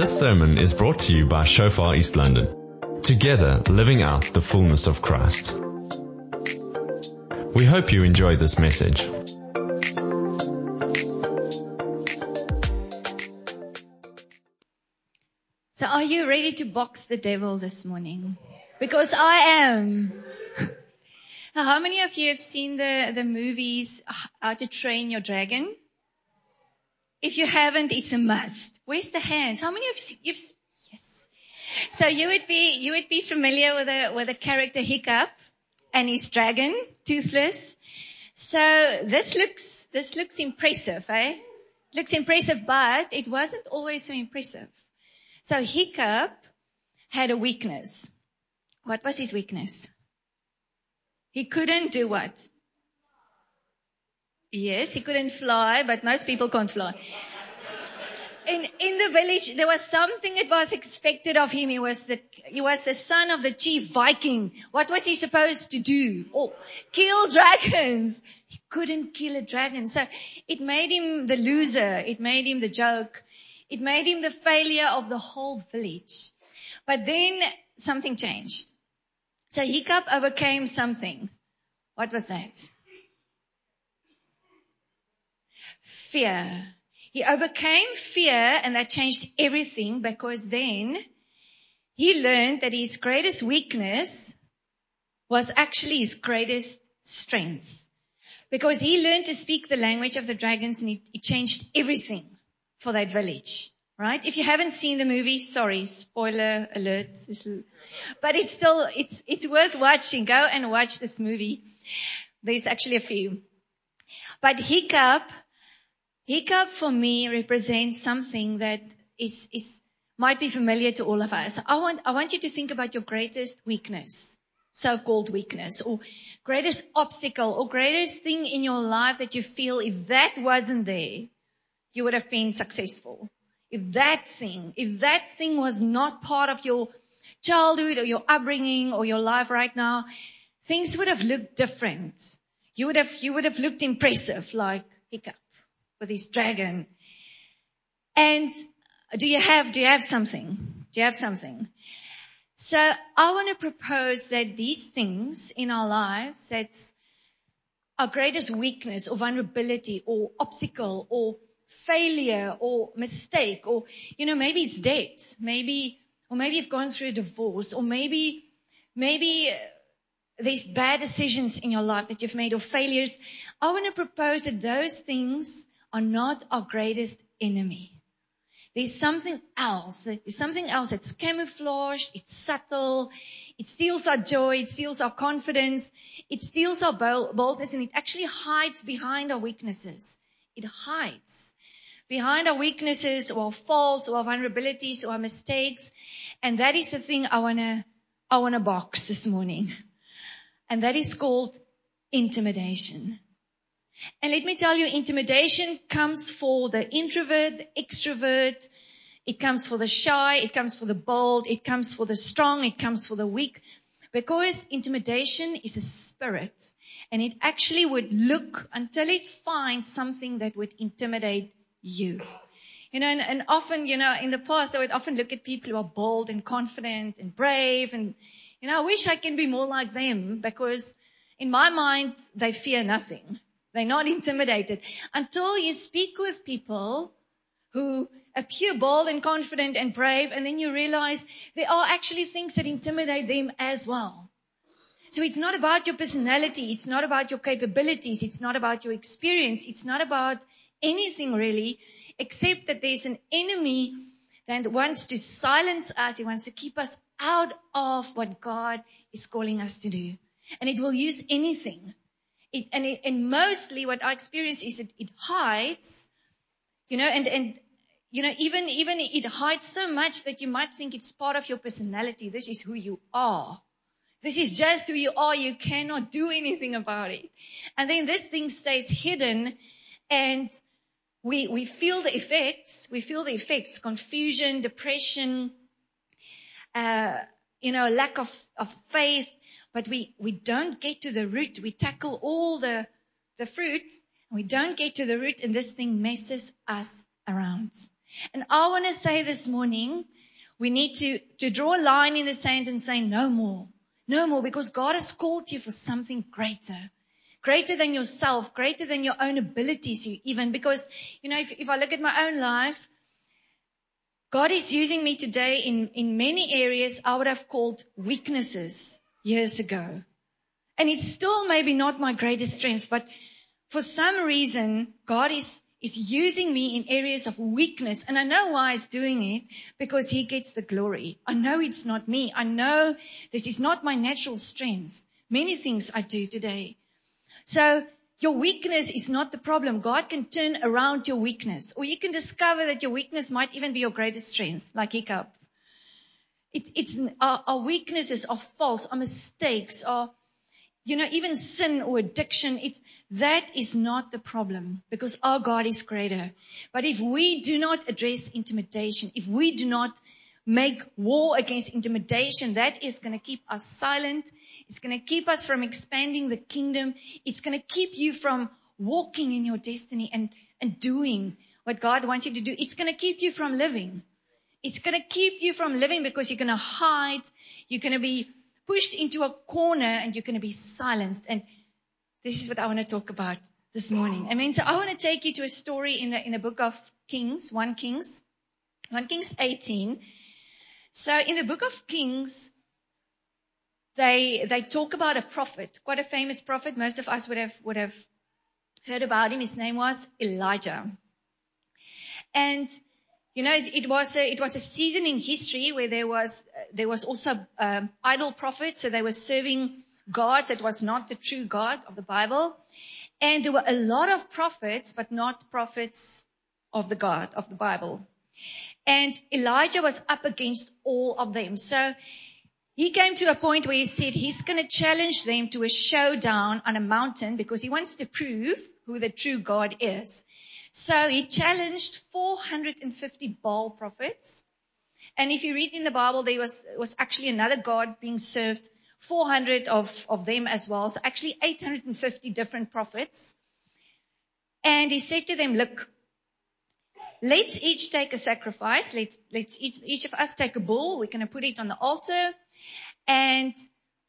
This sermon is brought to you by Shofar East London. Together, living out the fullness of Christ. We hope you enjoy this message. So are you ready to box the devil this morning? Because I am. How many of you have seen the, the movies How to Train Your Dragon? If you haven't, it's a must. Where's the hands? How many of you? Yes. So you would be you would be familiar with a with a character Hiccup and his dragon, toothless. So this looks this looks impressive, eh? Looks impressive, but it wasn't always so impressive. So Hiccup had a weakness. What was his weakness? He couldn't do what? Yes, he couldn't fly, but most people can't fly. In, in the village, there was something that was expected of him. He was the, he was the son of the chief Viking. What was he supposed to do? Oh, kill dragons. He couldn't kill a dragon. So it made him the loser. It made him the joke. It made him the failure of the whole village. But then something changed. So Hiccup overcame something. What was that? Fear. He overcame fear and that changed everything because then he learned that his greatest weakness was actually his greatest strength. Because he learned to speak the language of the dragons and it, it changed everything for that village. Right? If you haven't seen the movie, sorry, spoiler alert. But it's still, it's, it's worth watching. Go and watch this movie. There's actually a few. But Hiccup Hiccup for me represents something that is, is, might be familiar to all of us. I want, I want you to think about your greatest weakness, so-called weakness, or greatest obstacle, or greatest thing in your life that you feel if that wasn't there, you would have been successful. If that thing, if that thing was not part of your childhood or your upbringing or your life right now, things would have looked different. You would have, you would have looked impressive, like hiccup with his dragon. And do you have, do you have something? Do you have something? So I want to propose that these things in our lives that's our greatest weakness or vulnerability or obstacle or failure or mistake or, you know, maybe it's debt. Maybe, or maybe you've gone through a divorce or maybe, maybe there's bad decisions in your life that you've made or failures. I want to propose that those things are not our greatest enemy. There's something else. There's something else that's camouflaged. It's subtle. It steals our joy. It steals our confidence. It steals our boldness and it actually hides behind our weaknesses. It hides behind our weaknesses or our faults or our vulnerabilities or our mistakes. And that is the thing I want to, I want to box this morning. And that is called intimidation. And let me tell you, intimidation comes for the introvert, the extrovert. It comes for the shy. It comes for the bold. It comes for the strong. It comes for the weak. Because intimidation is a spirit and it actually would look until it finds something that would intimidate you. You know, and, and often, you know, in the past, I would often look at people who are bold and confident and brave and, you know, I wish I can be more like them because in my mind, they fear nothing. They're not intimidated until you speak with people who appear bold and confident and brave and then you realize there are actually things that intimidate them as well. So it's not about your personality. It's not about your capabilities. It's not about your experience. It's not about anything really except that there's an enemy that wants to silence us. He wants to keep us out of what God is calling us to do. And it will use anything. It, and, it, and mostly what I experience is that it hides, you know, and, and, you know, even, even it hides so much that you might think it's part of your personality. This is who you are. This is just who you are. You cannot do anything about it. And then this thing stays hidden and we, we feel the effects. We feel the effects, confusion, depression, uh, you know, lack of, of faith, but we, we don't get to the root. We tackle all the, the fruit. And we don't get to the root and this thing messes us around. And I want to say this morning, we need to, to draw a line in the sand and say no more. No more because God has called you for something greater. Greater than yourself, greater than your own abilities even because, you know, if, if I look at my own life, God is using me today in, in many areas I would have called weaknesses years ago. And it's still maybe not my greatest strength, but for some reason, God is, is using me in areas of weakness. And I know why he's doing it because he gets the glory. I know it's not me. I know this is not my natural strength. Many things I do today. So your weakness is not the problem. God can turn around your weakness. Or you can discover that your weakness might even be your greatest strength, like hiccup. It, it's our, our weaknesses our faults, our mistakes, are, you know, even sin or addiction. It's, that is not the problem because our God is greater. But if we do not address intimidation, if we do not make war against intimidation, that is going to keep us silent. It's going to keep us from expanding the kingdom. It's going to keep you from walking in your destiny and, and doing what God wants you to do. It's going to keep you from living. It's going to keep you from living because you're going to hide. You're going to be pushed into a corner and you're going to be silenced. And this is what I want to talk about this morning. I mean, so I want to take you to a story in the, in the book of Kings, 1 Kings, 1 Kings 18. So in the book of Kings, they, they talk about a prophet, quite a famous prophet. Most of us would have, would have heard about him. His name was Elijah. And, you know, it, it was a, it was a season in history where there was, there was also, um, idol prophets. So they were serving gods that was not the true God of the Bible. And there were a lot of prophets, but not prophets of the God of the Bible. And Elijah was up against all of them. So he came to a point where he said he's going to challenge them to a showdown on a mountain because he wants to prove who the true God is. So he challenged 450 Baal prophets. And if you read in the Bible, there was, was actually another God being served, 400 of, of them as well. So actually 850 different prophets. And he said to them, look, let's each take a sacrifice. Let's, let's each, each of us take a bull. We're going to put it on the altar. And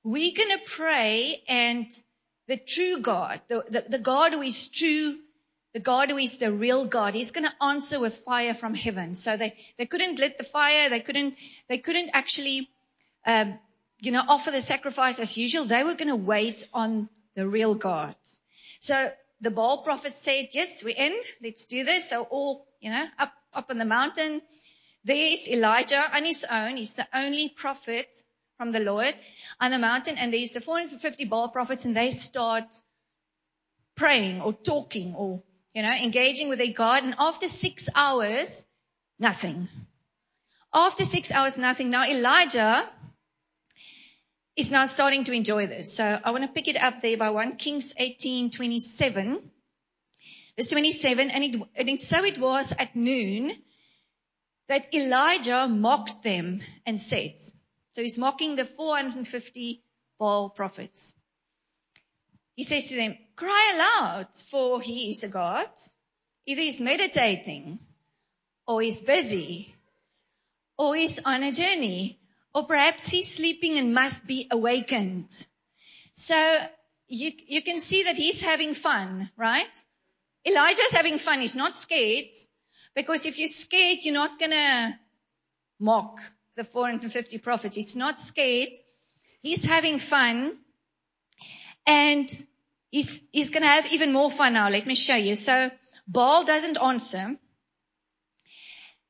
we're going to pray and the true God, the, the, the, God who is true, the God who is the real God, He's going to answer with fire from heaven. So they, they couldn't lit the fire. They couldn't, they couldn't actually, um, you know, offer the sacrifice as usual. They were going to wait on the real God. So the Baal prophet said, yes, we're in. Let's do this. So all, you know, up, up on the mountain. There is Elijah on his own. He's the only prophet from the Lord on the mountain and there's the 450 Baal prophets and they start praying or talking or, you know, engaging with their God. And after six hours, nothing. After six hours, nothing. Now Elijah is now starting to enjoy this. So I want to pick it up there by 1 Kings 18, 27. Verse 27, and, it, and it, so it was at noon that Elijah mocked them and said, so he's mocking the 450 Baal prophets. He says to them, cry aloud for he is a God. Either he's meditating or he's busy or he's on a journey or perhaps he's sleeping and must be awakened. So you, you can see that he's having fun, right? Elijah's having fun. He's not scared because if you're scared, you're not going to mock the 450 prophets. He's not scared. He's having fun. And he's, he's going to have even more fun now. Let me show you. So Baal doesn't answer.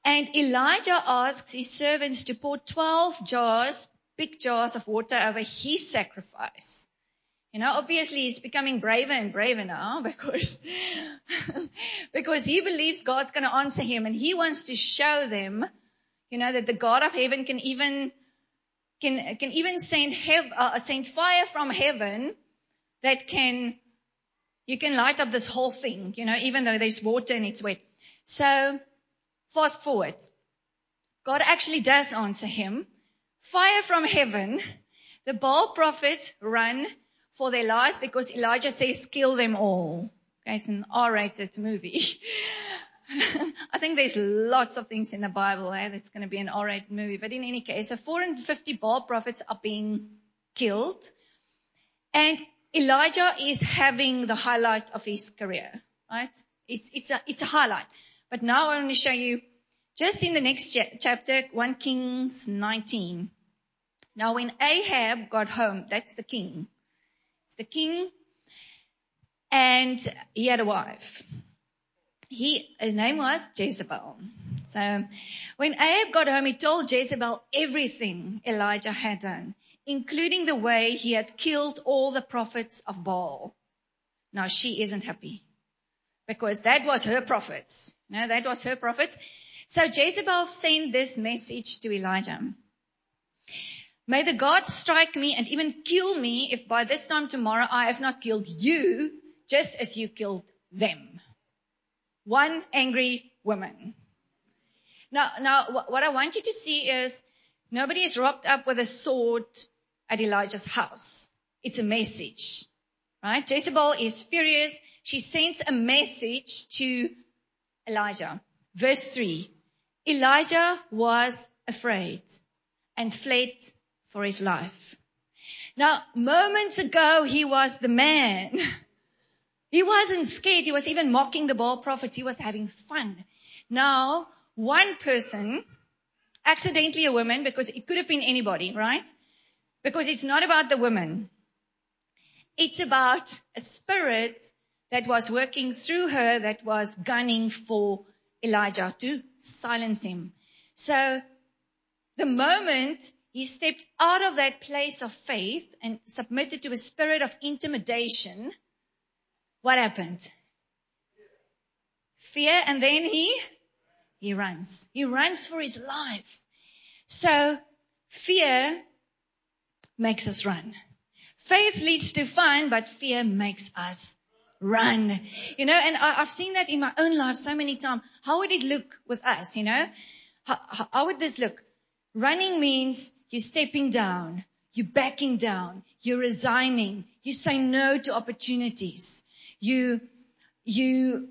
And Elijah asks his servants to pour 12 jars, big jars of water over his sacrifice. You know, obviously he's becoming braver and braver now because, because he believes God's going to answer him and he wants to show them you know, that the God of heaven can even, can, can even send hev, uh, send fire from heaven that can, you can light up this whole thing, you know, even though there's water and it's wet. So fast forward. God actually does answer him. Fire from heaven. The Baal prophets run for their lives because Elijah says kill them all. Okay, it's an R-rated movie. I think there's lots of things in the Bible eh, that's going to be an R-rated movie. But in any case, so 450 Baal prophets are being killed. And Elijah is having the highlight of his career, right? It's, it's a, it's a highlight. But now I want to show you just in the next chapter, 1 Kings 19. Now when Ahab got home, that's the king. It's the king and he had a wife. He, her name was Jezebel. So when Ahab got home, he told Jezebel everything Elijah had done, including the way he had killed all the prophets of Baal. Now she isn't happy because that was her prophets. No, that was her prophets. So Jezebel sent this message to Elijah. May the gods strike me and even kill me if by this time tomorrow I have not killed you just as you killed them. One angry woman. Now, now what I want you to see is nobody is rocked up with a sword at Elijah's house. It's a message, right? Jezebel is furious. She sends a message to Elijah. Verse three. Elijah was afraid and fled for his life. Now, moments ago, he was the man. He wasn't scared. He was even mocking the Baal prophets. He was having fun. Now, one person, accidentally a woman, because it could have been anybody, right? Because it's not about the woman. It's about a spirit that was working through her that was gunning for Elijah to silence him. So the moment he stepped out of that place of faith and submitted to a spirit of intimidation, what happened? Fear and then he, he runs. He runs for his life. So fear makes us run. Faith leads to fun, but fear makes us run. You know, and I, have seen that in my own life so many times. How would it look with us, you know? How, how would this look? Running means you're stepping down, you're backing down, you're resigning, you say no to opportunities you, you,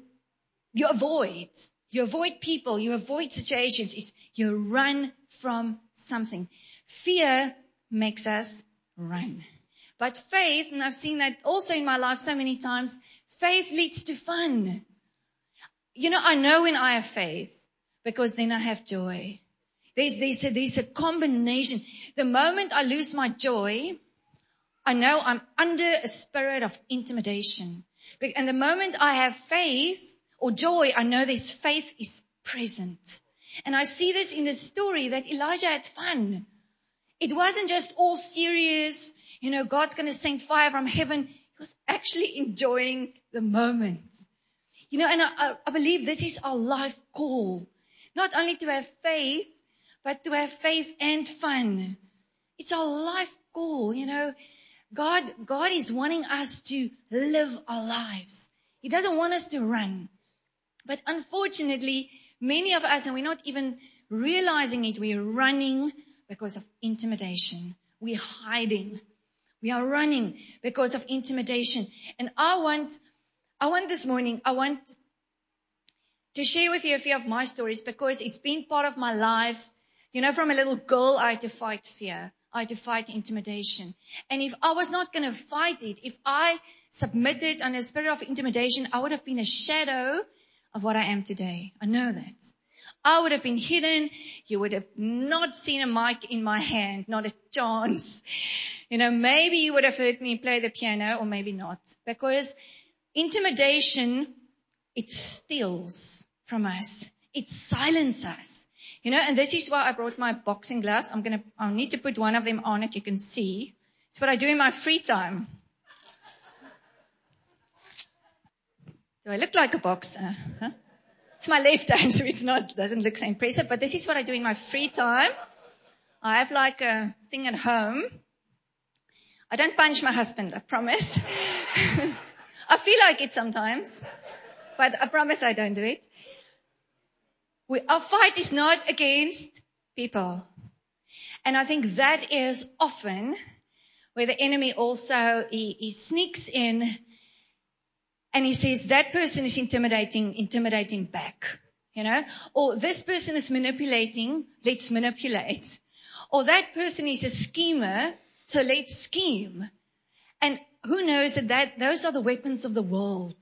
you avoid, you avoid people, you avoid situations, it's, you run from something. Fear makes us run. But faith, and I've seen that also in my life so many times, faith leads to fun. You know, I know when I have faith because then I have joy. There's, there's, a, there's a combination. The moment I lose my joy, I know I'm under a spirit of intimidation. And the moment I have faith or joy, I know this faith is present. And I see this in the story that Elijah had fun. It wasn't just all serious, you know, God's going to send fire from heaven. He was actually enjoying the moment. You know, and I, I believe this is our life call. Not only to have faith, but to have faith and fun. It's our life call, you know. God, God is wanting us to live our lives. He doesn't want us to run. But unfortunately, many of us, and we're not even realizing it, we're running because of intimidation. We're hiding. We are running because of intimidation. And I want, I want this morning, I want to share with you a few of my stories because it's been part of my life. You know, from a little girl, I had to fight fear. I had to fight intimidation. And if I was not going to fight it, if I submitted under a spirit of intimidation, I would have been a shadow of what I am today. I know that. I would have been hidden. You would have not seen a mic in my hand, not a chance. You know, maybe you would have heard me play the piano or maybe not because intimidation, it steals from us. It silences us. You know, and this is why I brought my boxing gloves. I'm gonna, I need to put one of them on it. You can see. It's what I do in my free time. Do I look like a boxer? Huh? It's my left hand, so it's not, doesn't look so impressive, but this is what I do in my free time. I have like a thing at home. I don't punch my husband, I promise. I feel like it sometimes, but I promise I don't do it. We, our fight is not against people. And I think that is often where the enemy also, he, he sneaks in and he says that person is intimidating, intimidating back. You know, or this person is manipulating, let's manipulate. Or that person is a schemer, so let's scheme. And who knows that, that those are the weapons of the world,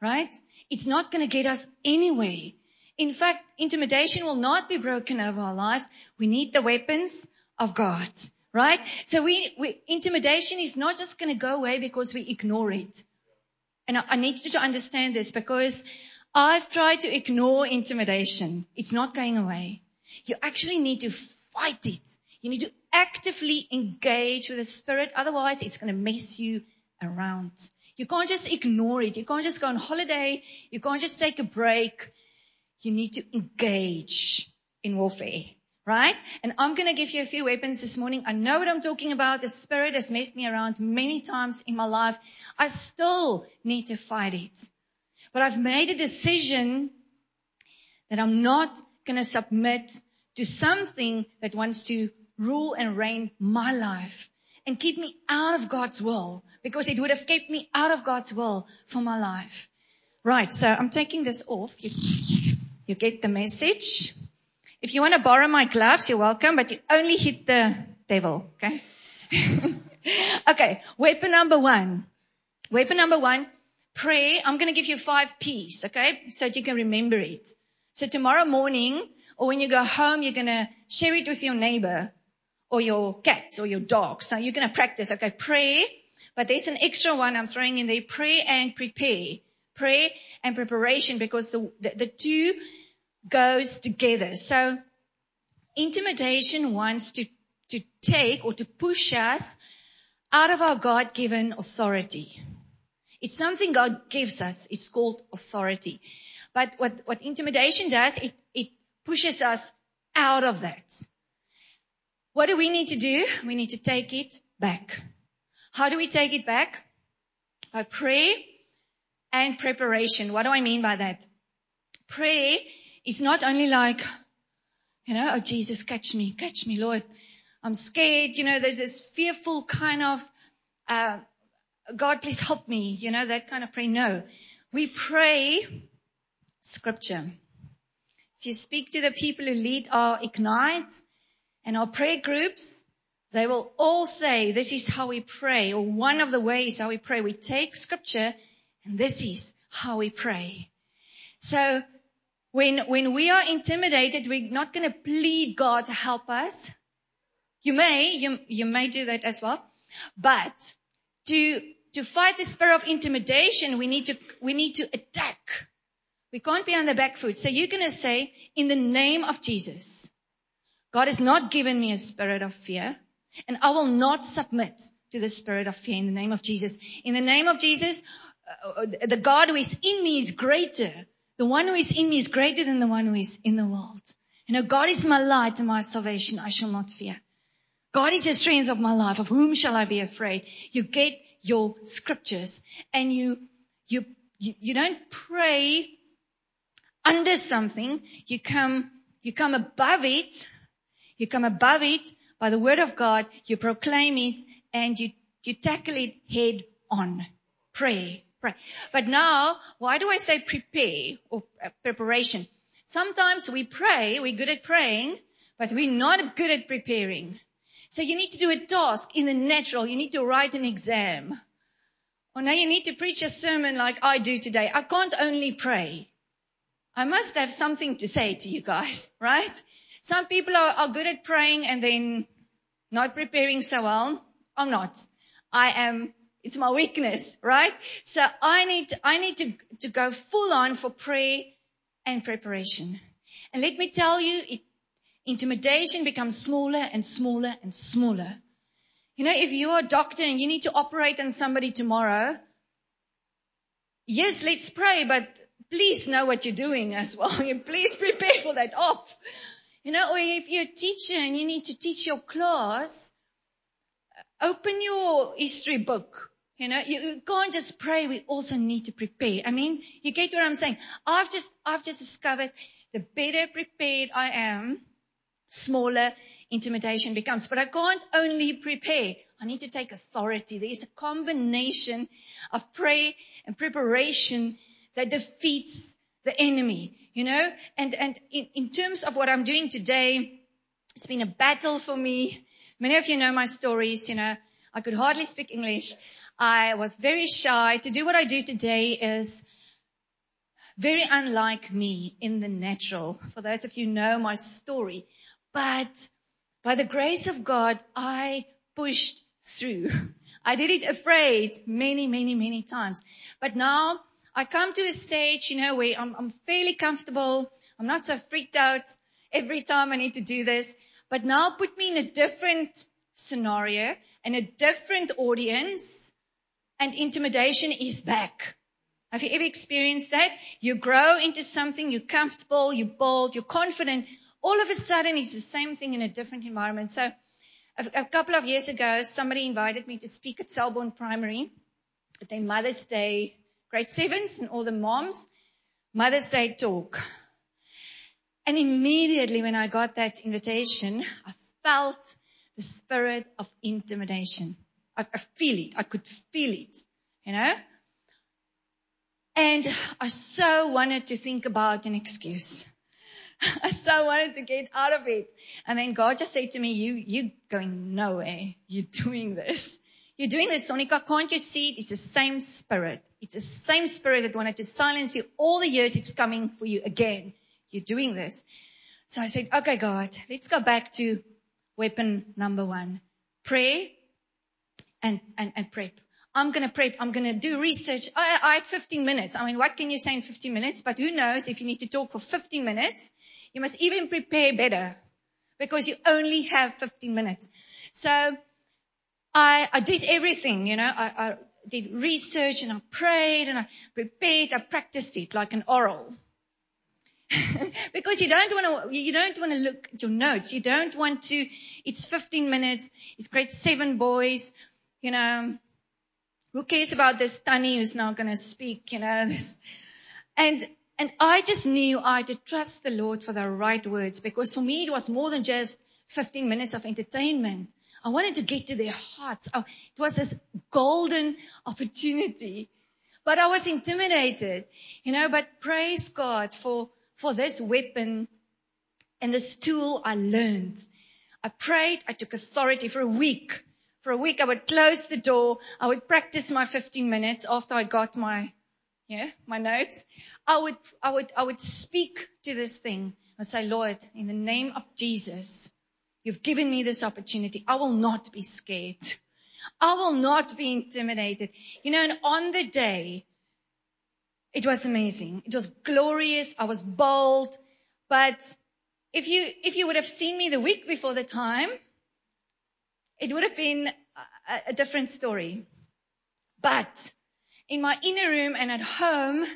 right? It's not going to get us anywhere. In fact, intimidation will not be broken over our lives. We need the weapons of God, right? So we, we intimidation is not just going to go away because we ignore it. And I, need you to understand this because I've tried to ignore intimidation. It's not going away. You actually need to fight it. You need to actively engage with the spirit. Otherwise, it's going to mess you around. You can't just ignore it. You can't just go on holiday. You can't just take a break. You need to engage in warfare. Right? And I'm going to give you a few weapons this morning. I know what I'm talking about. The spirit has messed me around many times in my life. I still need to fight it. But I've made a decision that I'm not going to submit to something that wants to rule and reign my life and keep me out of God's will because it would have kept me out of God's will for my life. Right. So I'm taking this off. You, you get the message. If you want to borrow my gloves, you're welcome, but you only hit the devil. Okay. okay. Weapon number one. Weapon number one pray, I'm going to give you five P's, okay? So that you can remember it. So tomorrow morning or when you go home, you're going to share it with your neighbor or your cats or your dogs. So you're going to practice, okay? Pray, but there's an extra one I'm throwing in there. Pray and prepare. Pray and preparation because the, the, the two goes together. So intimidation wants to, to take or to push us out of our God-given authority. It's something God gives us. It's called authority. But what, what intimidation does, it, it pushes us out of that. What do we need to do? We need to take it back. How do we take it back? By prayer and preparation. What do I mean by that? Prayer is not only like, you know, oh Jesus, catch me, catch me, Lord. I'm scared. You know, there's this fearful kind of uh, God, please help me. You know, that kind of pray. No. We pray scripture. If you speak to the people who lead our Ignite and our prayer groups, they will all say this is how we pray or one of the ways how we pray. We take scripture and this is how we pray. So when, when we are intimidated, we're not going to plead God to help us. You may, you, you may do that as well, but to to fight the spirit of intimidation, we need to, we need to attack. We can't be on the back foot. So you're going to say, in the name of Jesus, God has not given me a spirit of fear and I will not submit to the spirit of fear in the name of Jesus. In the name of Jesus, uh, the God who is in me is greater. The one who is in me is greater than the one who is in the world. You know, God is my light and my salvation. I shall not fear. God is the strength of my life. Of whom shall I be afraid? You get your scriptures and you, you, you, you don't pray under something. You come, you come above it. You come above it by the word of God. You proclaim it and you, you tackle it head on. Pray, pray. But now, why do I say prepare or uh, preparation? Sometimes we pray, we're good at praying, but we're not good at preparing. So you need to do a task in the natural. You need to write an exam. Or now you need to preach a sermon like I do today. I can't only pray. I must have something to say to you guys, right? Some people are, are good at praying and then not preparing so well. I'm not. I am, it's my weakness, right? So I need, I need to, to go full on for prayer and preparation. And let me tell you, it intimidation becomes smaller and smaller and smaller. You know, if you're a doctor and you need to operate on somebody tomorrow, yes, let's pray, but please know what you're doing as well. please prepare for that op. You know, or if you're a teacher and you need to teach your class, open your history book. You know, you can't just pray. We also need to prepare. I mean, you get what I'm saying. I've just, I've just discovered the better prepared I am, smaller intimidation becomes. But I can't only prepare. I need to take authority. There is a combination of prayer and preparation that defeats the enemy, you know, and, and in, in terms of what I'm doing today, it's been a battle for me. Many of you know my stories, you know, I could hardly speak English. I was very shy. To do what I do today is very unlike me in the natural. For those of you know my story, but by the grace of God, I pushed through. I did it afraid many, many, many times. But now I come to a stage, you know, where I'm, I'm fairly comfortable. I'm not so freaked out every time I need to do this. But now put me in a different scenario and a different audience and intimidation is back. Have you ever experienced that? You grow into something, you're comfortable, you're bold, you're confident. All of a sudden it's the same thing in a different environment. So a, a couple of years ago, somebody invited me to speak at Selborne Primary at their Mother's Day, grade sevens and all the moms, Mother's Day talk. And immediately when I got that invitation, I felt the spirit of intimidation. I, I feel it. I could feel it, you know? And I so wanted to think about an excuse. I so wanted to get out of it. And then God just said to me, you, you going nowhere. You're doing this. You're doing this, Sonika. Can't you see it? It's the same spirit. It's the same spirit that wanted to silence you all the years. It's coming for you again. You're doing this. So I said, okay, God, let's go back to weapon number one. Pray and, and, and prep. I'm going to prep. I'm going to do research. I, I had 15 minutes. I mean, what can you say in 15 minutes? But who knows if you need to talk for 15 minutes, you must even prepare better because you only have 15 minutes. So I, I did everything, you know, I, I did research and I prayed and I prepared. I practiced it like an oral. because you don't want to, you don't want to look at your notes. You don't want to, it's 15 minutes. It's grade seven boys, you know, who cares about this Tanny who's not going to speak, you know. And, and I just knew I had to trust the Lord for the right words because for me it was more than just 15 minutes of entertainment. I wanted to get to their hearts. Oh, it was this golden opportunity. But I was intimidated, you know, but praise God for for this weapon and this tool I learned. I prayed. I took authority for a week. For a week, I would close the door. I would practice my 15 minutes after I got my, yeah, my notes. I would, I would, I would speak to this thing. and say, Lord, in the name of Jesus, you've given me this opportunity. I will not be scared. I will not be intimidated. You know, and on the day it was amazing. It was glorious. I was bold. But if you, if you would have seen me the week before the time, it would have been a, a different story. But in my inner room and at home,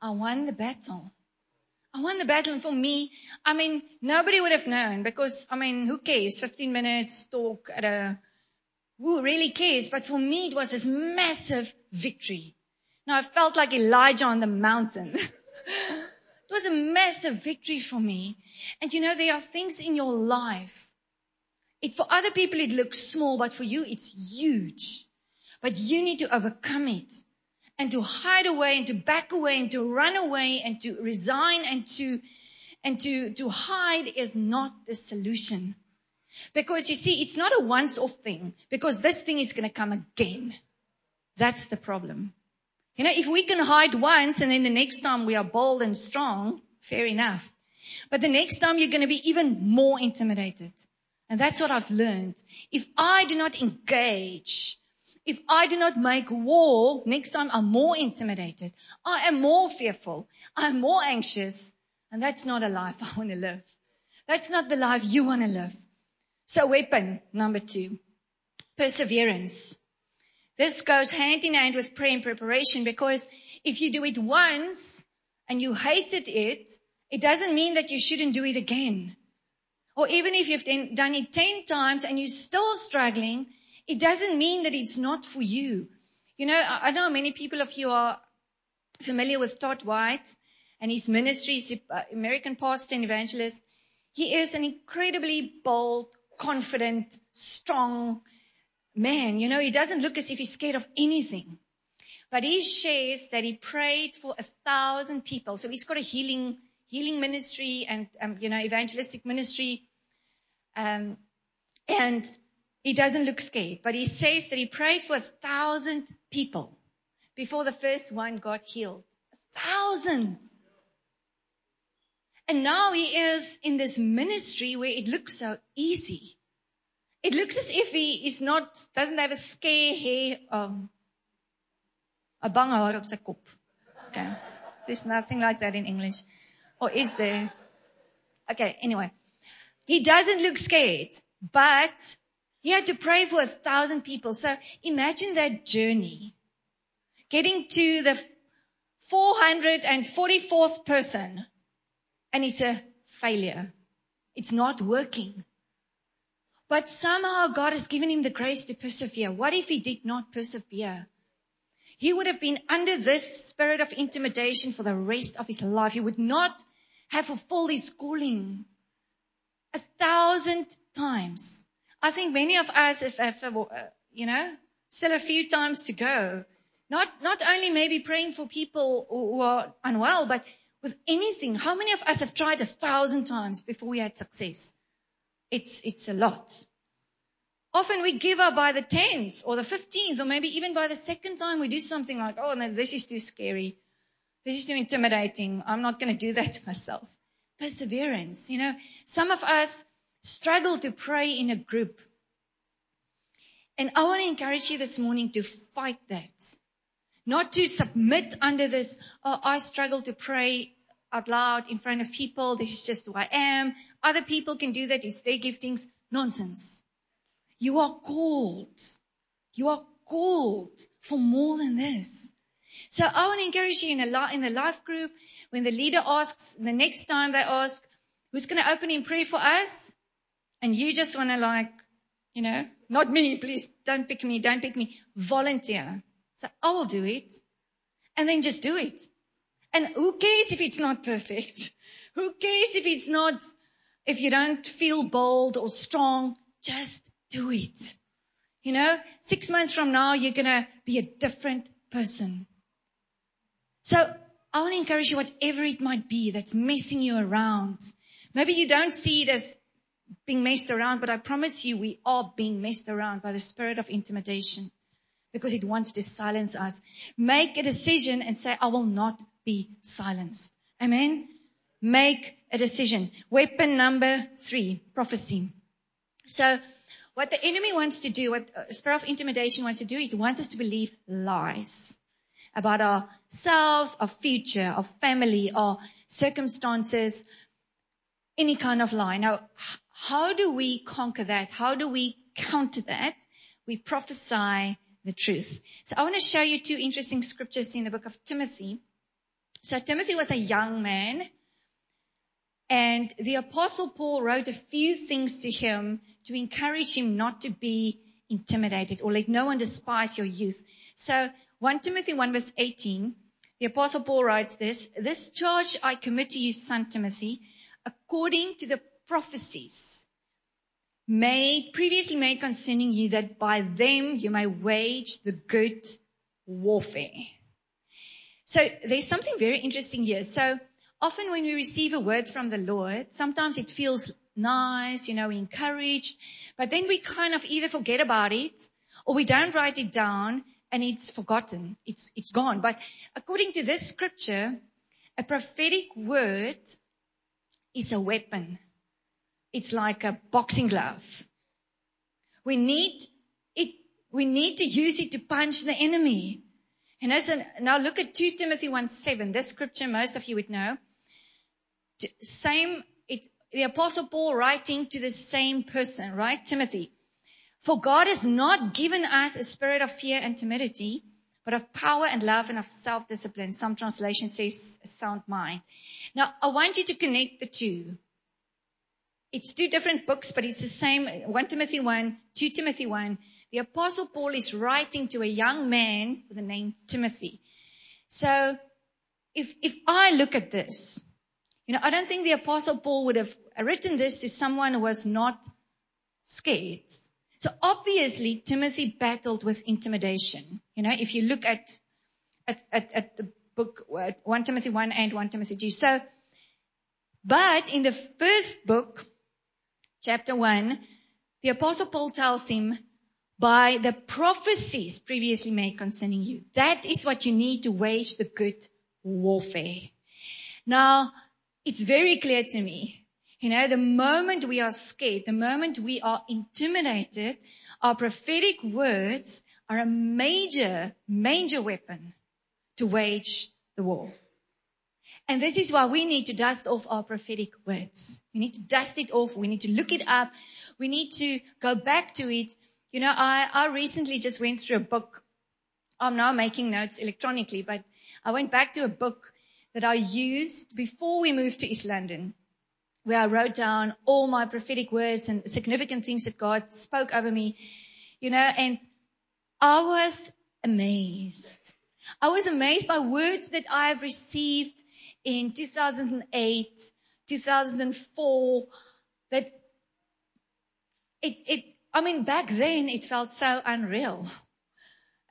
I won the battle. I won the battle. And for me, I mean, nobody would have known because, I mean, who cares? 15 minutes talk at a, who really cares? But for me, it was this massive victory. Now I felt like Elijah on the mountain. it was a massive victory for me. And you know, there are things in your life. It, for other people, it looks small, but for you, it's huge. But you need to overcome it and to hide away and to back away and to run away and to resign and to, and to, to hide is not the solution. Because you see, it's not a once off thing because this thing is going to come again. That's the problem. You know, if we can hide once and then the next time we are bold and strong, fair enough. But the next time you're going to be even more intimidated. And that's what I've learned. If I do not engage, if I do not make war, next time I'm more intimidated. I am more fearful. I'm more anxious. And that's not a life I want to live. That's not the life you want to live. So weapon number two, perseverance. This goes hand in hand with prayer and preparation because if you do it once and you hated it, it doesn't mean that you shouldn't do it again. Or even if you've done it 10 times and you're still struggling, it doesn't mean that it's not for you. You know, I know many people of you are familiar with Todd White and his ministry, he's an uh, American pastor and evangelist. He is an incredibly bold, confident, strong, man, you know, he doesn't look as if he's scared of anything. But he shares that he prayed for a thousand people. So he's got a healing, healing ministry and, um, you know, evangelistic ministry. Um, and he doesn't look scared, but he says that he prayed for a thousand people before the first one got healed. A thousand. And now he is in this ministry where it looks so easy. It looks as if he is not, doesn't have a scare hair, um, a bang sy kop. Okay. There's nothing like that in English. Or is there? Okay, anyway. He doesn't look scared, but he had to pray for a thousand people. So imagine that journey. Getting to the 444th person and it's a failure. It's not working. But somehow God has given him the grace to persevere. What if he did not persevere? He would have been under this spirit of intimidation for the rest of his life. He would not have fulfilled his calling a thousand times. I think many of us have, have uh, you know, still a few times to go. Not, not only maybe praying for people who are unwell, but with anything. How many of us have tried a thousand times before we had success? It's, it's a lot. Often we give up by the 10th or the 15th or maybe even by the second time we do something like, oh no, this is too scary. This is too intimidating. I'm not going to do that to myself. Perseverance. You know, some of us struggle to pray in a group. And I want to encourage you this morning to fight that. Not to submit under this, oh, I struggle to pray out loud in front of people. This is just who I am. Other people can do that. It's their giftings. Nonsense. You are called. You are called for more than this. So I want to encourage you in a in the life group, when the leader asks, the next time they ask, who's going to open in prayer for us? And you just want to like, you know, not me, please don't pick me, don't pick me. Volunteer. So I will do it. And then just do it. And who cares if it's not perfect? Who cares if it's not, if you don't feel bold or strong? Just do it. You know, six months from now, you're going to be a different person. So I want to encourage you, whatever it might be that's messing you around. Maybe you don't see it as being messed around, but I promise you, we are being messed around by the spirit of intimidation because it wants to silence us. Make a decision and say, I will not be silenced. Amen. Make a decision. Weapon number three, prophecy. So what the enemy wants to do, what uh, spirit of intimidation wants to do, it wants us to believe lies about ourselves, our future, our family, our circumstances, any kind of lie. Now, how do we conquer that? How do we counter that? We prophesy the truth. So I want to show you two interesting scriptures in the book of Timothy. So Timothy was a young man and the apostle Paul wrote a few things to him to encourage him not to be intimidated or let no one despise your youth. So 1 Timothy 1 verse 18, the apostle Paul writes this, this charge I commit to you, son Timothy, according to the prophecies made, previously made concerning you that by them you may wage the good warfare. So there's something very interesting here. So often when we receive a word from the Lord, sometimes it feels nice, you know, encouraged, but then we kind of either forget about it or we don't write it down and it's forgotten. It's, it's gone. But according to this scripture, a prophetic word is a weapon. It's like a boxing glove. We need it, we need to use it to punch the enemy. And as a, now look at 2 Timothy 1 7. This scripture most of you would know. Same, it, the apostle Paul writing to the same person, right? Timothy. For God has not given us a spirit of fear and timidity, but of power and love and of self-discipline. Some translation says sound mind. Now, I want you to connect the two. It's two different books, but it's the same. 1 Timothy 1, 2 Timothy 1. The apostle Paul is writing to a young man with the name Timothy. So if, if I look at this, you know, I don't think the apostle Paul would have written this to someone who was not scared. So obviously Timothy battled with intimidation. You know, if you look at at, at, at the book, uh, 1 Timothy 1 and 1 Timothy 2. So, but in the first book, chapter 1, the apostle Paul tells him, by the prophecies previously made concerning you. That is what you need to wage the good warfare. Now, it's very clear to me. You know, the moment we are scared, the moment we are intimidated, our prophetic words are a major, major weapon to wage the war. And this is why we need to dust off our prophetic words. We need to dust it off. We need to look it up. We need to go back to it you know, I, I recently just went through a book. I'm now making notes electronically, but I went back to a book that I used before we moved to East London, where I wrote down all my prophetic words and significant things that God spoke over me, you know, and I was amazed. I was amazed by words that I have received in 2008, 2004, that it, it, I mean, back then it felt so unreal.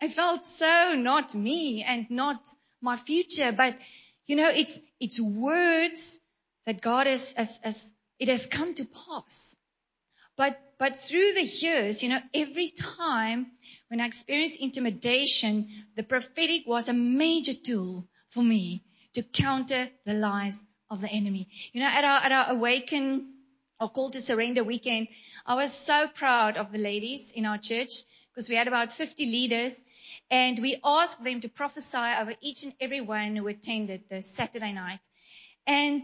It felt so not me and not my future, but you know, it's, it's words that God has, has, has, it has come to pass. But, but through the years, you know, every time when I experienced intimidation, the prophetic was a major tool for me to counter the lies of the enemy. You know, at our, at our awaken or call to surrender weekend, I was so proud of the ladies in our church because we had about 50 leaders and we asked them to prophesy over each and every one who attended the Saturday night. And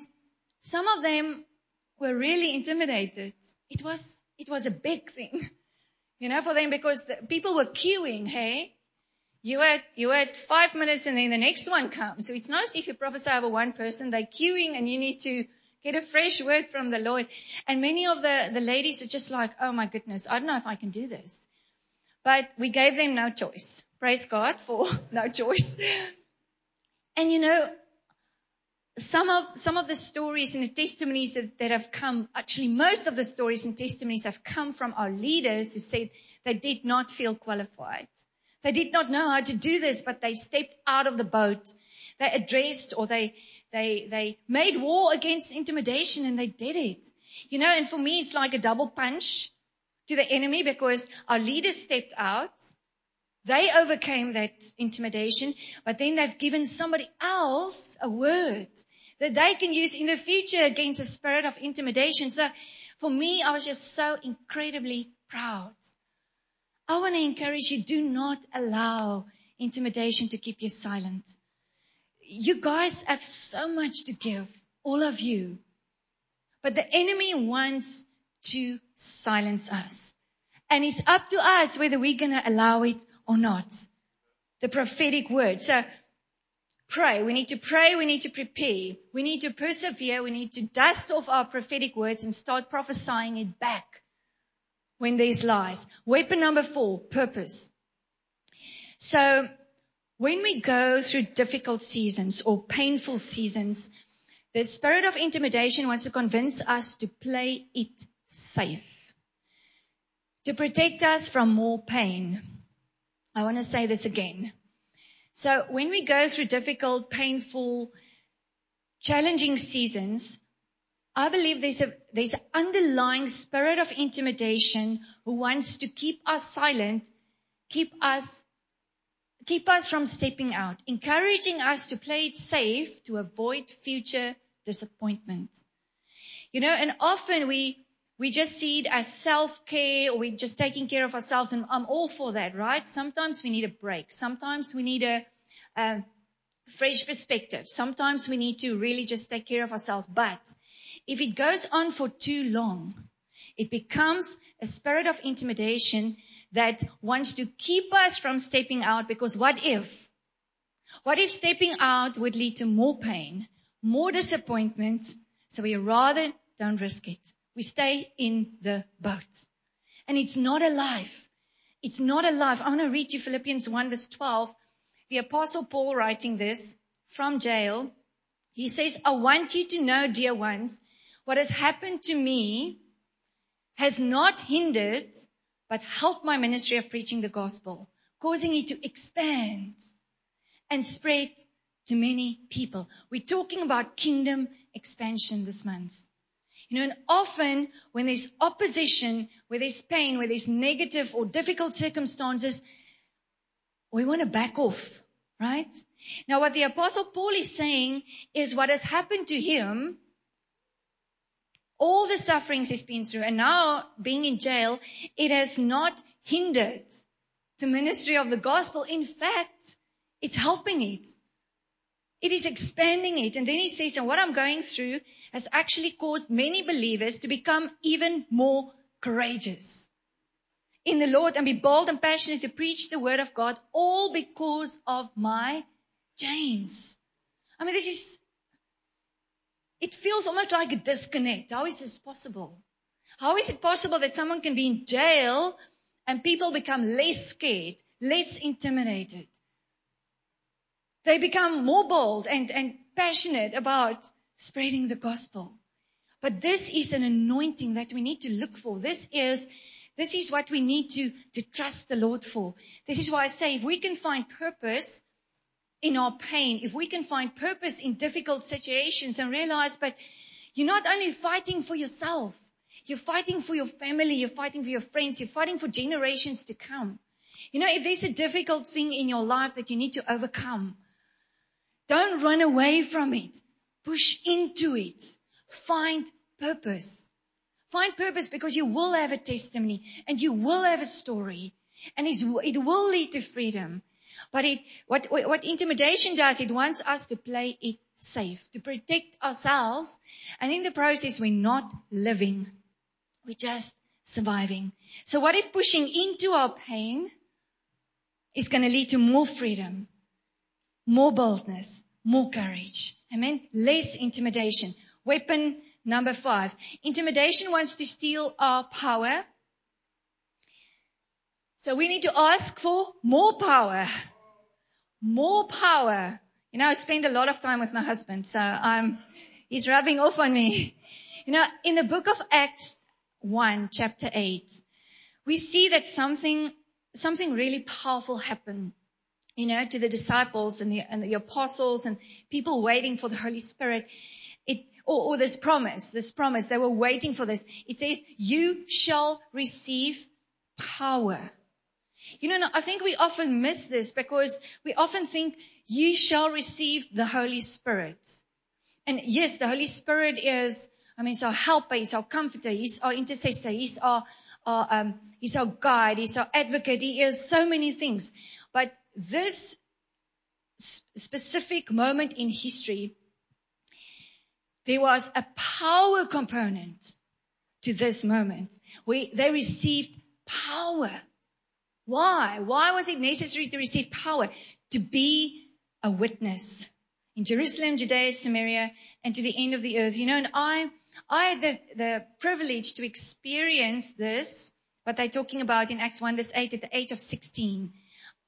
some of them were really intimidated. It was, it was a big thing, you know, for them because the people were queuing, hey? You had, you had five minutes and then the next one comes. So it's not as if you prophesy over one person, they're queuing and you need to Get a fresh word from the Lord. And many of the, the ladies are just like, oh my goodness, I don't know if I can do this. But we gave them no choice. Praise God for no choice. And you know, some of, some of the stories and the testimonies that, that have come, actually most of the stories and testimonies have come from our leaders who said they did not feel qualified. They did not know how to do this, but they stepped out of the boat. They addressed or they, they, they made war against intimidation and they did it. You know, and for me, it's like a double punch to the enemy because our leaders stepped out. They overcame that intimidation, but then they've given somebody else a word that they can use in the future against the spirit of intimidation. So for me, I was just so incredibly proud. I want to encourage you, do not allow intimidation to keep you silent you guys have so much to give, all of you. But the enemy wants to silence us. And it's up to us whether we're going to allow it or not. The prophetic word. So pray. We need to pray. We need to prepare. We need to persevere. We need to dust off our prophetic words and start prophesying it back when there's lies. Weapon number four, purpose. So when we go through difficult seasons or painful seasons, the spirit of intimidation wants to convince us to play it safe, to protect us from more pain. I want to say this again. So when we go through difficult, painful, challenging seasons, I believe there's a, there's an underlying spirit of intimidation who wants to keep us silent, keep us keep us from stepping out, encouraging us to play it safe to avoid future disappointment. You know, and often we, we just see it as self-care or we're just taking care of ourselves and I'm all for that, right? Sometimes we need a break. Sometimes we need a, a fresh perspective. Sometimes we need to really just take care of ourselves. But if it goes on for too long, it becomes a spirit of intimidation that wants to keep us from stepping out because what if? What if stepping out would lead to more pain, more disappointment? So we rather don't risk it. We stay in the boat. And it's not a life. It's not a life. I want to read you Philippians 1 verse 12. The apostle Paul writing this from jail. He says, I want you to know, dear ones, what has happened to me has not hindered but helped my ministry of preaching the gospel, causing it to expand and spread to many people. We're talking about kingdom expansion this month. You know, and often when there's opposition, where there's pain, where there's negative or difficult circumstances, we want to back off, right? Now what the apostle Paul is saying is what has happened to him, all the sufferings he's been through, and now being in jail, it has not hindered the ministry of the gospel. In fact, it's helping it. It is expanding it. And then he says, and what I'm going through has actually caused many believers to become even more courageous in the Lord and be bold and passionate to preach the word of God, all because of my chains. I mean, this is, it feels almost like a disconnect. How is this possible? How is it possible that someone can be in jail and people become less scared, less intimidated? They become more bold and, and passionate about spreading the gospel. But this is an anointing that we need to look for. This is, this is what we need to, to trust the Lord for. This is why I say if we can find purpose in our pain, if we can find purpose in difficult situations and realize, but you're not only fighting for yourself, you're fighting for your family, you're fighting for your friends, you're fighting for generations to come. You know, if there's a difficult thing in your life that you need to overcome, don't run away from it. Push into it. Find purpose. Find purpose because you will have a testimony and you will have a story and it will lead to freedom. But it, what, what intimidation does, it wants us to play it safe, to protect ourselves. And in the process, we're not living. We're just surviving. So what if pushing into our pain is going to lead to more freedom? More boldness, more courage. Amen. Less intimidation. Weapon number five. Intimidation wants to steal our power. So we need to ask for more power. More power. You know, I spend a lot of time with my husband, so I'm, he's rubbing off on me. You know, in the book of Acts 1, chapter 8, we see that something, something really powerful happened you know, to the disciples and the, and the apostles and people waiting for the Holy Spirit. It, or, or this promise, this promise, they were waiting for this. It says, you shall receive power. You know, I think we often miss this because we often think you shall receive the Holy Spirit. And yes, the Holy Spirit is, I mean, he's our helper, he's our comforter, he's our intercessor, he's our, our um, he's our guide, he's our advocate, he is so many things. But this specific moment in history, there was a power component to this moment where they received power. Why? Why was it necessary to receive power? To be a witness in Jerusalem, Judea, Samaria, and to the end of the earth. You know, and I, I had the, the privilege to experience this, what they're talking about in Acts 1 verse 8 at the age of 16.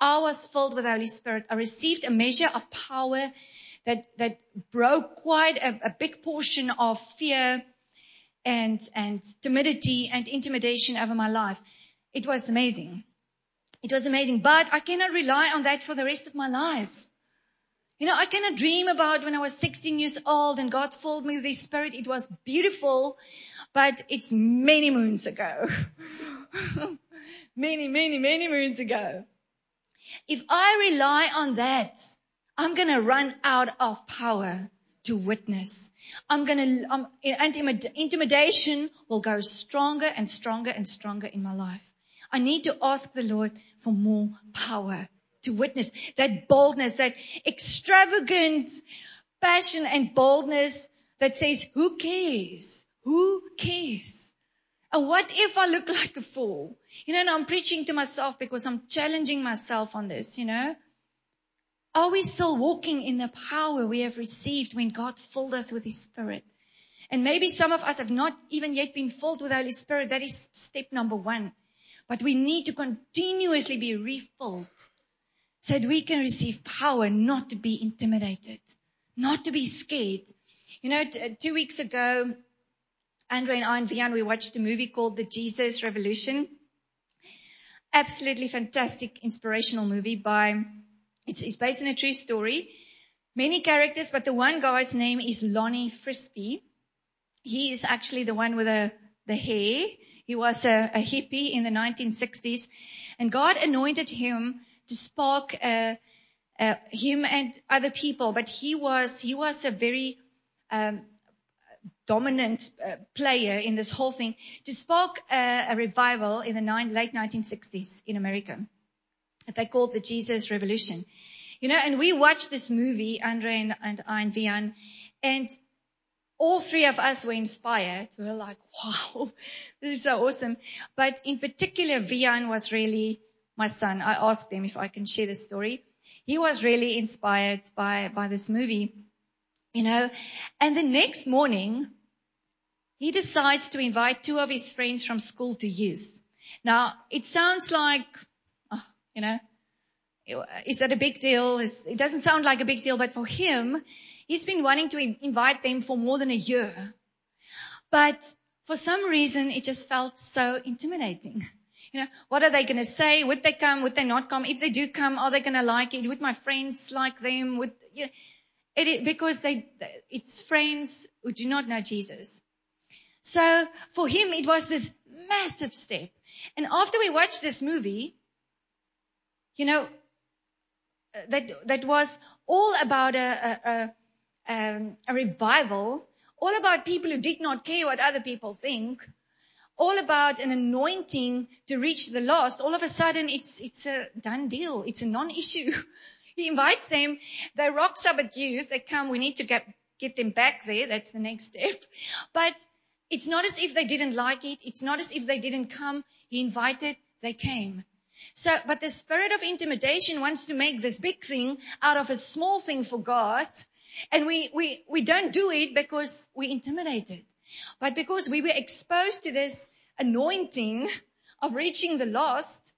I was filled with the Holy Spirit. I received a measure of power that, that broke quite a, a big portion of fear and, and timidity and intimidation over my life. It was amazing. It was amazing, but I cannot rely on that for the rest of my life. You know, I cannot dream about when I was 16 years old and God filled me with His Spirit. It was beautiful, but it's many moons ago. many, many, many moons ago. If I rely on that, I'm going to run out of power to witness. I'm going to, um, intimidation will go stronger and stronger and stronger in my life. I need to ask the Lord for more power to witness that boldness, that extravagant passion and boldness that says, who cares? Who cares? And what if I look like a fool? You know, and I'm preaching to myself because I'm challenging myself on this, you know. Are we still walking in the power we have received when God filled us with His Spirit? And maybe some of us have not even yet been filled with the Holy Spirit. That is step number one. But we need to continuously be refilled so that we can receive power, not to be intimidated, not to be scared. You know, t- uh, two weeks ago, Andre and I and Vian, we watched a movie called The Jesus Revolution absolutely fantastic inspirational movie by It's, it's based on a true story. Many characters, but the one guy's name is Lonnie Frisbee. He is actually the one with the, the hair. He was a, a hippie in the 1960s and God anointed him to spark uh, uh, him and other people, but he was he was a very um, dominant uh, player in this whole thing to spark a, revival in the nine, late 1960s in America that they called the Jesus Revolution. You know, and we watched this movie, Andre and, and I and Vian, and all three of us were inspired. We were like, wow, this is so awesome. But in particular, Vian was really my son. I asked him if I can share the story. He was really inspired by, by this movie, you know, and the next morning, he decides to invite two of his friends from school to youth. Now, it sounds like, oh, you know, is that a big deal? It doesn't sound like a big deal, but for him, he's been wanting to invite them for more than a year. But for some reason, it just felt so intimidating. You know, what are they going to say? Would they come? Would they not come? If they do come, are they going to like it? Would my friends like them? Would, you know, it, because they, it's friends who do not know Jesus. So for him, it was this massive step. And after we watched this movie, you know, that, that was all about a, a, a, um, a revival, all about people who did not care what other people think, all about an anointing to reach the lost, all of a sudden it's, it's a done deal. It's a non-issue. He invites them. They rock Sabbath youth. They come. We need to get, get them back there. That's the next step. But it's not as if they didn't like it. It's not as if they didn't come. He invited. They came. So, but the spirit of intimidation wants to make this big thing out of a small thing for God. And we, we, we don't do it because we're intimidated. But because we were exposed to this anointing of reaching the lost,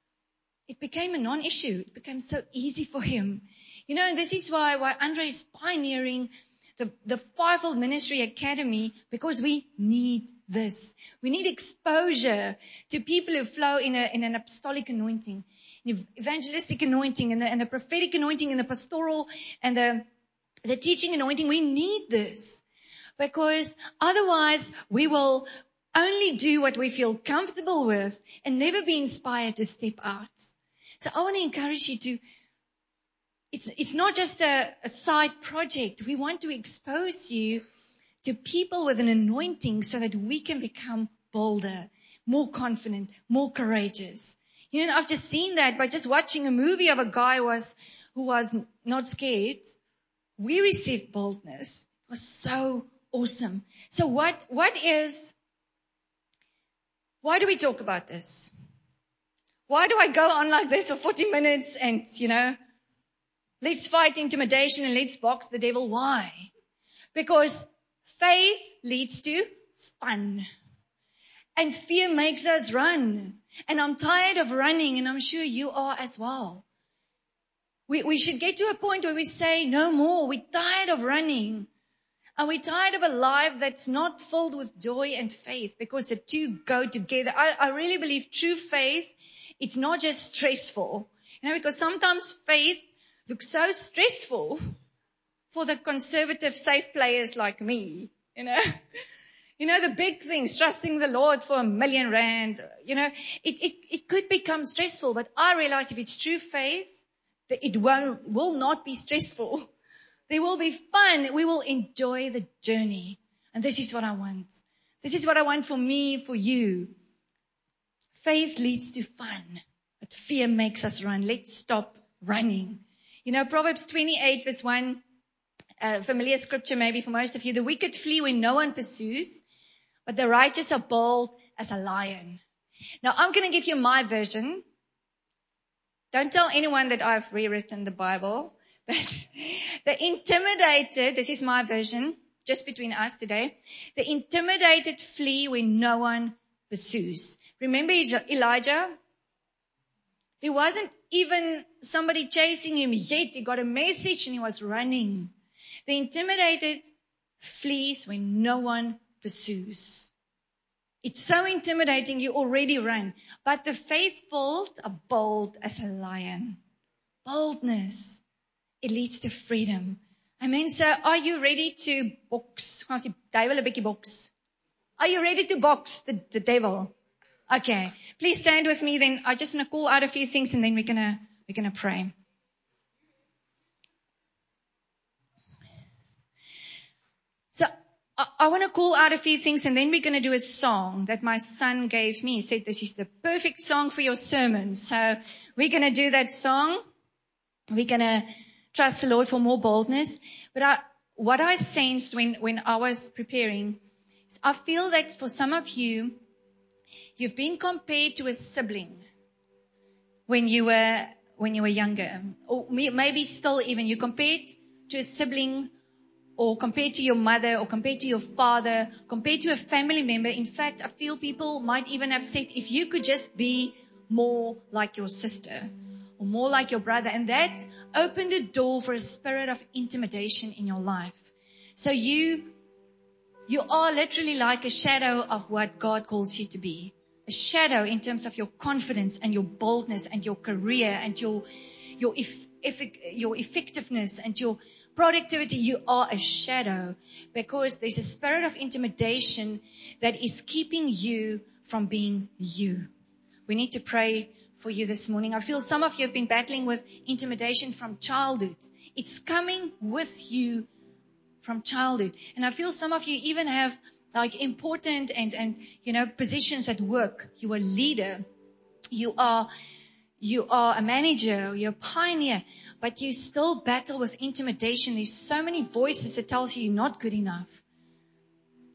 it became a non-issue. It became so easy for him. You know, and this is why, why Andre is pioneering the, the Fivefold Ministry Academy because we need this. We need exposure to people who flow in, a, in an apostolic anointing, an evangelistic anointing, and the, and the prophetic anointing, and the pastoral, and the, the teaching anointing. We need this because otherwise we will only do what we feel comfortable with and never be inspired to step out. So I want to encourage you to, it's, it's not just a, a side project. We want to expose you to people with an anointing so that we can become bolder, more confident, more courageous. You know, I've just seen that by just watching a movie of a guy was, who was not scared. We received boldness. It was so awesome. So what, what is, why do we talk about this? Why do I go on like this for 40 minutes and, you know, let's fight intimidation and let's box the devil? Why? Because faith leads to fun. And fear makes us run. And I'm tired of running and I'm sure you are as well. We, we should get to a point where we say no more. We're tired of running. And we're tired of a life that's not filled with joy and faith because the two go together. I, I really believe true faith, it's not just stressful. You know, because sometimes faith looks so stressful for the conservative safe players like me, you know. You know, the big things, trusting the Lord for a million rand, you know, it, it, it could become stressful, but I realize if it's true faith, that it won't, will not be stressful. There will be fun. We will enjoy the journey. And this is what I want. This is what I want for me, for you. Faith leads to fun, but fear makes us run. Let's stop running. You know, Proverbs 28 verse 1, uh, familiar scripture maybe for most of you. The wicked flee when no one pursues, but the righteous are bold as a lion. Now I'm going to give you my version. Don't tell anyone that I've rewritten the Bible. But the intimidated, this is my version, just between us today. The intimidated flee when no one pursues. Remember Elijah? There wasn't even somebody chasing him yet. He got a message and he was running. The intimidated flees when no one pursues. It's so intimidating you already run. But the faithful are bold as a lion. Boldness. it leads to freedom. Amen. So are you ready to box? Box? Are you ready to box the, the devil? Okay. Please stand with me then. I just want to call out a few things and then we're going to we're going to pray. So I, I want to call out a few things and then we're going to do a song that my son gave me. He said this is the perfect song for your sermon. So we're going to do that song. We're going to trust the Lord for more boldness. But I, what I sensed when, when I was preparing I feel that for some of you, you've been compared to a sibling when you were, when you were younger. Or maybe still even you compared to a sibling or compared to your mother or compared to your father, compared to a family member. In fact, I feel people might even have said, if you could just be more like your sister or more like your brother. And that opened a door for a spirit of intimidation in your life. So you, you are literally like a shadow of what God calls you to be. A shadow in terms of your confidence and your boldness and your career and your, your, if, if, your effectiveness and your productivity, you are a shadow because there's a spirit of intimidation that is keeping you from being you. We need to pray for you this morning. I feel some of you have been battling with intimidation from childhood. It's coming with you from childhood. And I feel some of you even have like important and, and, you know, positions at work. You are a leader. You are you are a manager, you're a pioneer, but you still battle with intimidation. There's so many voices that tells you you're not good enough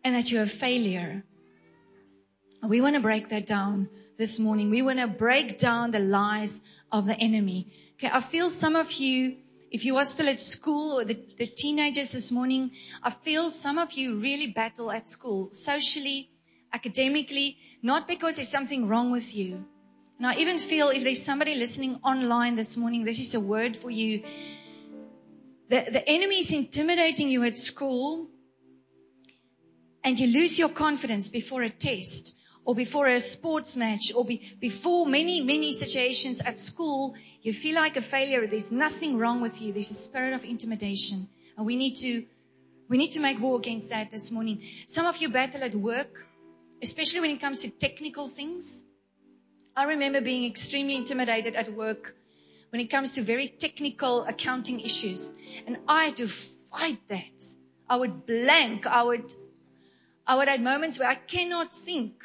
and that you're a failure. We want to break that down this morning. We want to break down the lies of the enemy. Okay, I feel some of you, if you are still at school or the, the teenagers this morning, I feel some of you really battle at school, socially, academically, not because there's something wrong with you, and I even feel if there's somebody listening online this morning, this is a word for you. The, the enemy is intimidating you at school and you lose your confidence before a test or before a sports match or be, before many, many situations at school, you feel like a failure. There's nothing wrong with you. There's a spirit of intimidation. And we need to, we need to make war against that this morning. Some of you battle at work, especially when it comes to technical things. I remember being extremely intimidated at work when it comes to very technical accounting issues. And I had to fight that. I would blank. I would, I would have moments where I cannot think.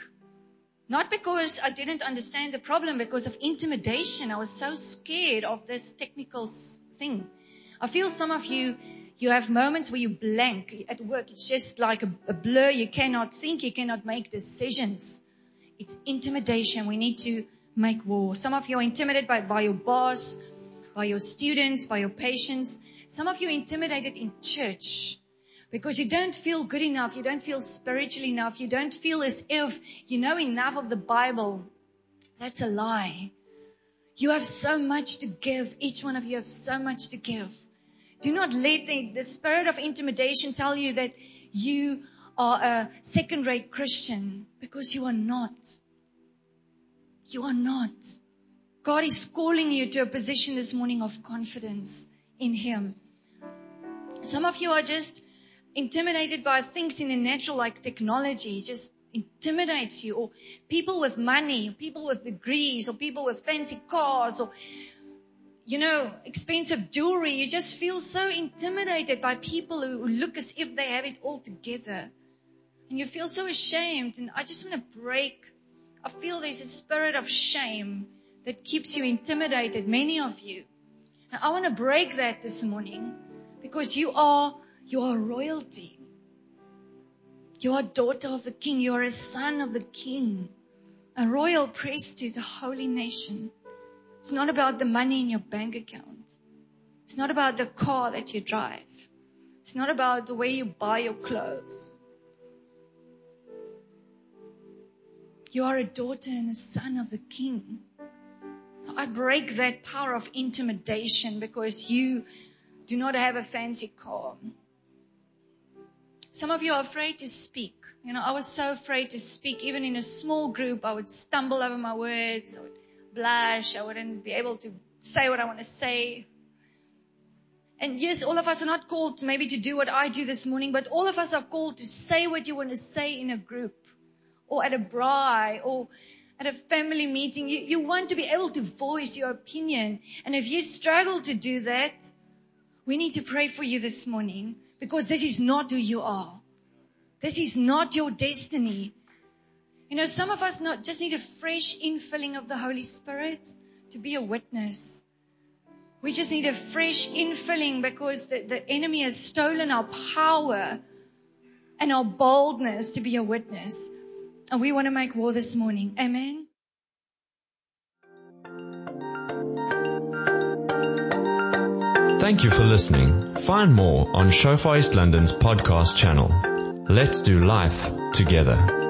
Not because I didn't understand the problem, because of intimidation. I was so scared of this technical thing. I feel some of you, you have moments where you blank at work. It's just like a, a blur. You cannot think. You cannot make decisions. It's intimidation. We need to make war. Some of you are intimidated by, by your boss, by your students, by your patients. Some of you are intimidated in church because you don't feel good enough. You don't feel spiritual enough. You don't feel as if you know enough of the Bible. That's a lie. You have so much to give. Each one of you have so much to give. Do not let the, the spirit of intimidation tell you that you are a second rate Christian because you are not. You are not. God is calling you to a position this morning of confidence in Him. Some of you are just intimidated by things in the natural like technology, just intimidates you, or people with money, or people with degrees, or people with fancy cars, or you know, expensive jewelry. You just feel so intimidated by people who look as if they have it all together. And you feel so ashamed. And I just want to break I feel there's a spirit of shame that keeps you intimidated, many of you. And I want to break that this morning because you are, you are royalty. You are daughter of the king. You are a son of the king, a royal priesthood, a holy nation. It's not about the money in your bank account. It's not about the car that you drive. It's not about the way you buy your clothes. You are a daughter and a son of the king. So I break that power of intimidation because you do not have a fancy car. Some of you are afraid to speak. You know, I was so afraid to speak. Even in a small group, I would stumble over my words. I would blush. I wouldn't be able to say what I want to say. And yes, all of us are not called maybe to do what I do this morning, but all of us are called to say what you want to say in a group or at a braai or at a family meeting. You, you want to be able to voice your opinion. And if you struggle to do that, we need to pray for you this morning because this is not who you are. This is not your destiny. You know, some of us not, just need a fresh infilling of the Holy Spirit to be a witness. We just need a fresh infilling because the, the enemy has stolen our power and our boldness to be a witness. And we want to make war this morning. Amen. Thank you for listening. Find more on Shofar East London's podcast channel. Let's do life together.